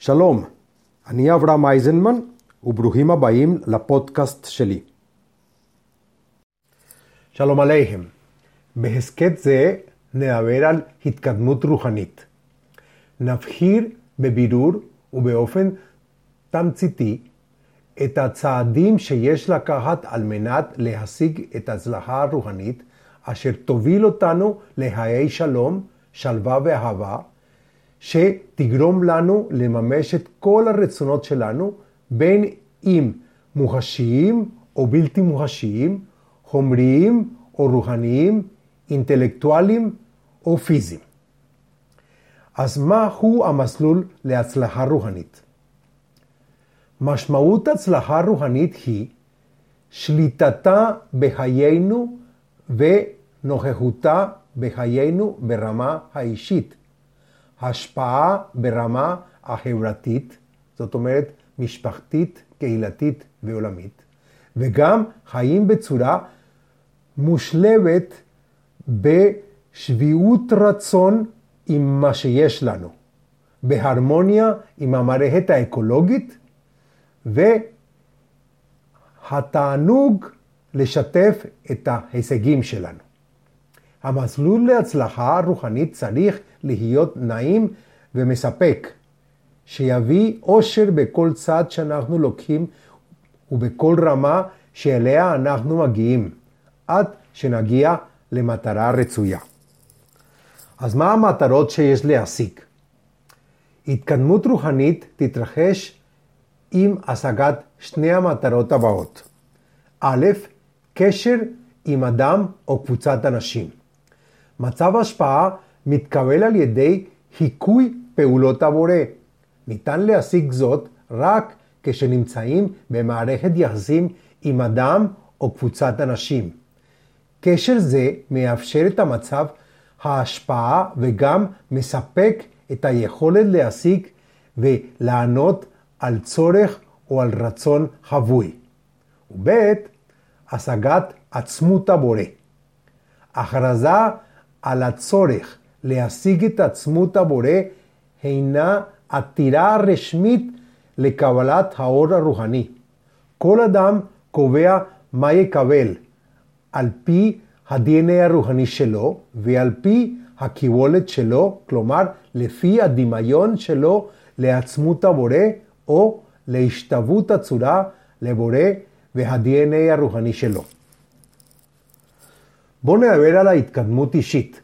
שלום, אני אברהם אייזנמן, וברוכים הבאים לפודקאסט שלי. שלום עליהם. בהסכת זה נדבר על התקדמות רוחנית. נבהיר בבירור ובאופן תמציתי את הצעדים שיש לקחת על מנת להשיג את ההצלחה הרוחנית, אשר תוביל אותנו לחיי שלום, שלווה ואהבה, שתגרום לנו לממש את כל הרצונות שלנו, בין אם מוחשיים או בלתי מוחשיים, חומריים או רוחניים, אינטלקטואליים או פיזיים. אז מהו המסלול להצלחה רוחנית? משמעות הצלחה רוחנית היא שליטתה בחיינו ונוכחותה בחיינו ברמה האישית, השפעה ברמה החברתית, זאת אומרת משפחתית, קהילתית ועולמית, וגם חיים בצורה מושלבת בשביעות רצון עם מה שיש לנו, בהרמוניה עם המערכת האקולוגית והתענוג לשתף את ההישגים שלנו. המסלול להצלחה רוחנית צריך להיות נעים ומספק, שיביא אושר בכל צד שאנחנו לוקחים ובכל רמה שאליה אנחנו מגיעים, עד שנגיע למטרה רצויה. אז מה המטרות שיש להשיג? התקדמות רוחנית תתרחש עם השגת שני המטרות הבאות. א', קשר עם אדם או קבוצת אנשים. מצב השפעה מתקבל על ידי היכוי פעולות הבורא. ניתן להשיג זאת רק כשנמצאים במערכת יחסים עם אדם או קבוצת אנשים. קשר זה מאפשר את המצב ההשפעה וגם מספק את היכולת להשיג ולענות על צורך או על רצון חבוי. וב' השגת עצמות הבורא. הכרזה על הצורך להשיג את עצמות הבורא הינה עתירה רשמית לקבלת האור הרוחני. כל אדם קובע מה יקבל על פי ה-DNA הרוחני שלו ועל פי הקיבולת שלו, כלומר לפי הדמיון שלו לעצמות הבורא או להשתוות הצורה לבורא וה-DNA הרוחני שלו. בואו נדבר על ההתקדמות אישית.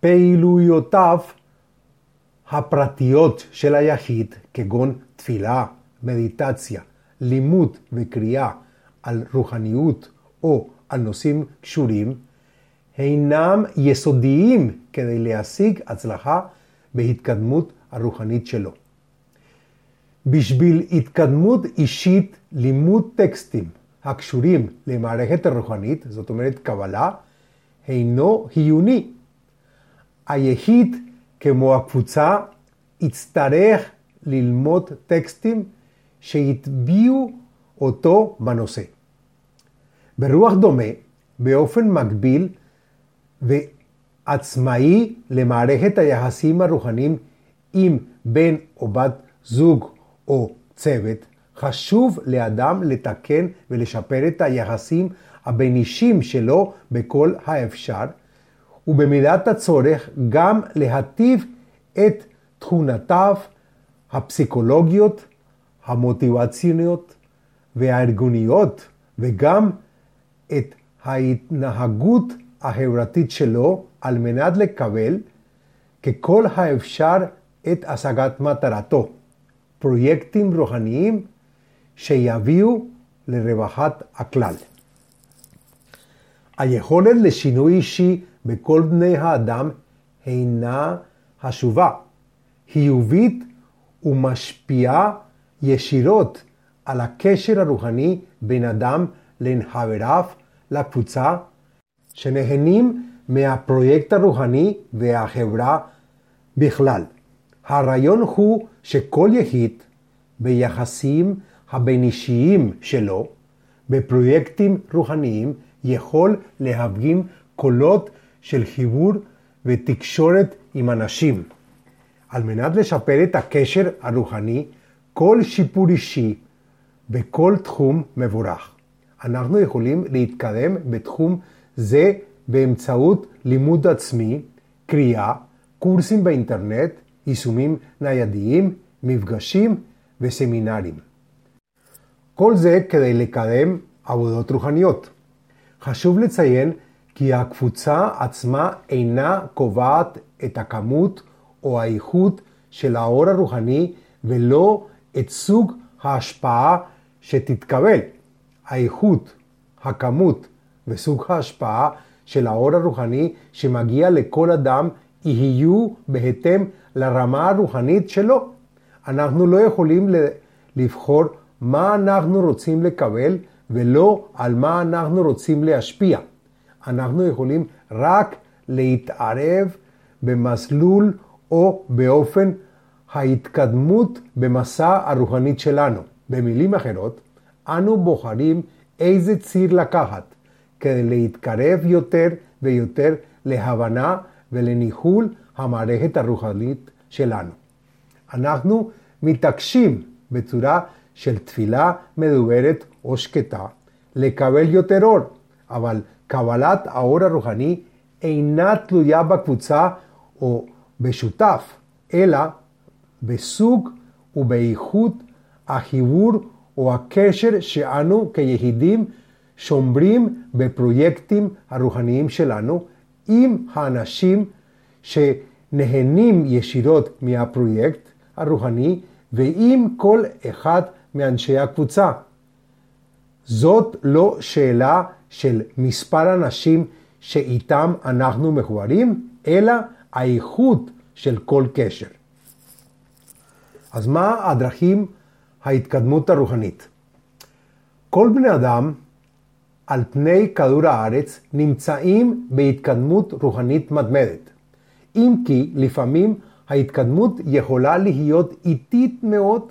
פעילויותיו הפרטיות של היחיד, כגון תפילה, מדיטציה, לימוד וקריאה על רוחניות או על נושאים קשורים, אינם יסודיים כדי להשיג הצלחה בהתקדמות הרוחנית שלו. בשביל התקדמות אישית, לימוד טקסטים הקשורים למערכת הרוחנית, זאת אומרת קבלה, אינו חיוני. היחיד, כמו הקבוצה, יצטרך ללמוד טקסטים שהטביעו אותו בנושא. ברוח דומה, באופן מקביל ועצמאי למערכת היחסים הרוחניים עם בן או בת זוג או צוות, חשוב לאדם לתקן ולשפר את היחסים הבין-אישיים שלו בכל האפשר, ובמידת הצורך גם להטיב את תכונותיו הפסיכולוגיות, המוטיבציוניות והארגוניות, וגם את ההתנהגות החברתית שלו על מנת לקבל ככל האפשר את השגת מטרתו. פרויקטים רוחניים שיביאו לרווחת הכלל. היכולת לשינוי אישי בכל בני האדם אינה חשובה, חיובית ומשפיעה ישירות על הקשר הרוחני בין אדם לחבריו, לקבוצה, שנהנים מהפרויקט הרוחני והחברה בכלל. הרעיון הוא שכל יחיד ביחסים הבין-אישיים שלו, בפרויקטים רוחניים, יכול להפגין קולות של חיבור ותקשורת עם אנשים. על מנת לשפר את הקשר הרוחני, כל שיפור אישי בכל תחום מבורך. אנחנו יכולים להתקדם בתחום זה באמצעות לימוד עצמי, קריאה, קורסים באינטרנט, יישומים ניידיים, מפגשים וסמינרים. כל זה כדי לקדם עבודות רוחניות. חשוב לציין כי הקבוצה עצמה אינה קובעת את הכמות או האיכות של האור הרוחני ולא את סוג ההשפעה שתתקבל. האיכות, הכמות וסוג ההשפעה של האור הרוחני שמגיע לכל אדם יהיו בהתאם לרמה הרוחנית שלו. אנחנו לא יכולים לבחור מה אנחנו רוצים לקבל ולא על מה אנחנו רוצים להשפיע. אנחנו יכולים רק להתערב במסלול או באופן ההתקדמות במסע הרוחנית שלנו. במילים אחרות, אנו בוחרים איזה ציר לקחת כדי להתקרב יותר ויותר להבנה ולניהול המערכת הרוחנית שלנו. אנחנו מתעקשים בצורה של תפילה מדוברת או שקטה. לקבל יותר אור, אבל קבלת האור הרוחני אינה תלויה בקבוצה או בשותף, אלא בסוג ובאיכות החיבור או הקשר שאנו כיחידים שומרים בפרויקטים הרוחניים שלנו עם האנשים שנהנים ישירות מהפרויקט הרוחני ועם כל אחד מאנשי הקבוצה. זאת לא שאלה של מספר אנשים שאיתם אנחנו מחוברים, אלא האיכות של כל קשר. אז מה הדרכים ההתקדמות הרוחנית? כל בני אדם על פני כדור הארץ נמצאים בהתקדמות רוחנית מתמדת. אם כי לפעמים ההתקדמות יכולה להיות איטית מאוד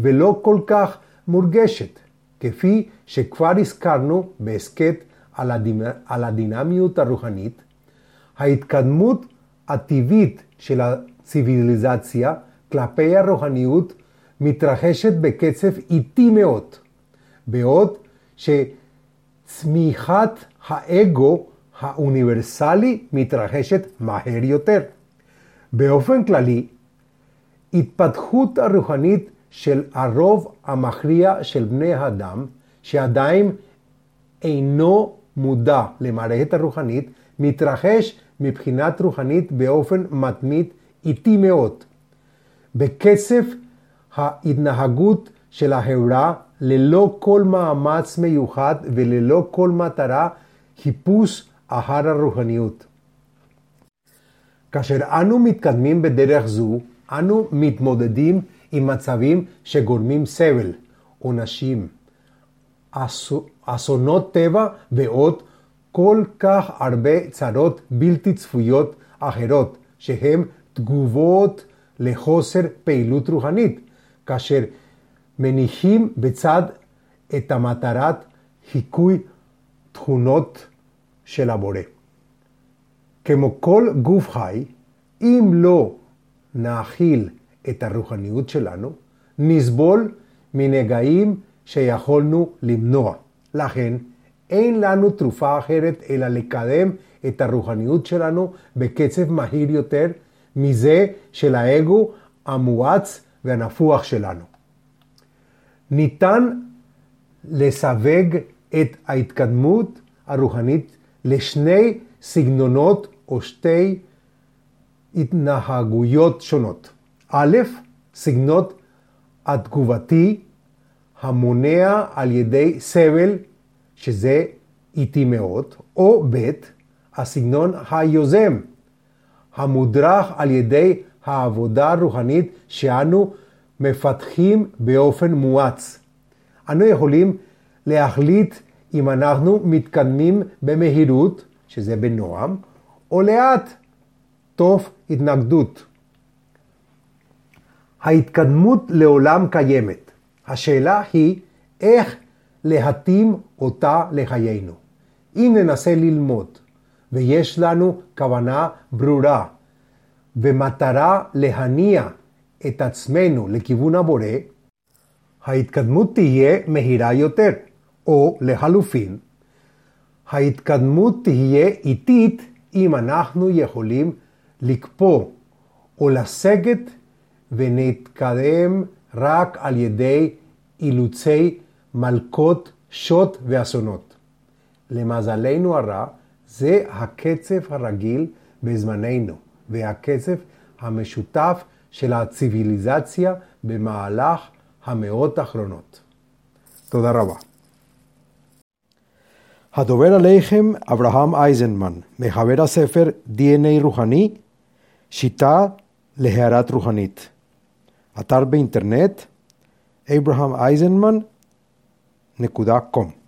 ולא כל כך מורגשת, כפי שכבר הזכרנו בהסכת על, הדינ... על הדינמיות הרוחנית, ההתקדמות הטבעית של הציוויליזציה כלפי הרוחניות מתרחשת בקצב איטי מאוד, בעוד שצמיחת האגו האוניברסלי מתרחשת מהר יותר. באופן כללי, התפתחות הרוחנית של הרוב המכריע של בני האדם, שעדיין אינו מודע למערכת הרוחנית, מתרחש מבחינת רוחנית באופן מתמיד איטי מאוד. בקצב ההתנהגות של החברה ללא כל מאמץ מיוחד וללא כל מטרה חיפוש אחר הרוחניות. כאשר אנו מתקדמים בדרך זו, אנו מתמודדים עם מצבים שגורמים סבל, עונשים, אסונות טבע ועוד כל כך הרבה צרות בלתי צפויות אחרות, שהן תגובות לחוסר פעילות רוחנית, כאשר מניחים בצד את המטרת חיקוי תכונות של הבורא. כמו כל גוף חי, אם לא נאכיל את הרוחניות שלנו, נסבול מנגעים שיכולנו למנוע. לכן, אין לנו תרופה אחרת אלא לקדם את הרוחניות שלנו בקצב מהיר יותר מזה של האגו המואץ והנפוח שלנו. ניתן לסווג את ההתקדמות הרוחנית לשני סגנונות או שתי התנהגויות שונות. א', סגנות התגובתי המונע על ידי סבל, שזה איטי מאוד, או ב', הסגנון היוזם, המודרך על ידי העבודה הרוחנית שאנו מפתחים באופן מואץ. אנו יכולים להחליט אם אנחנו מתקדמים במהירות, שזה בנועם, או לאט, תוך התנגדות. ההתקדמות לעולם קיימת. השאלה היא איך להתאים אותה לחיינו. אם ננסה ללמוד ויש לנו כוונה ברורה במטרה להניע את עצמנו לכיוון הבורא, ההתקדמות תהיה מהירה יותר, או לחלופין, ההתקדמות תהיה איטית אם אנחנו יכולים לקפוא או לסגת ונתקדם רק על ידי אילוצי מלכות, שוט ואסונות. למזלנו הרע, זה הקצב הרגיל בזמננו, והקצב המשותף של הציוויליזציה במהלך המאות האחרונות. תודה רבה. הדובר עליכם אברהם אייזנמן, מחבר הספר DNA רוחני, שיטה להערת רוחנית. Atarbe Internet, Abraham Eisenman, Necuda.com.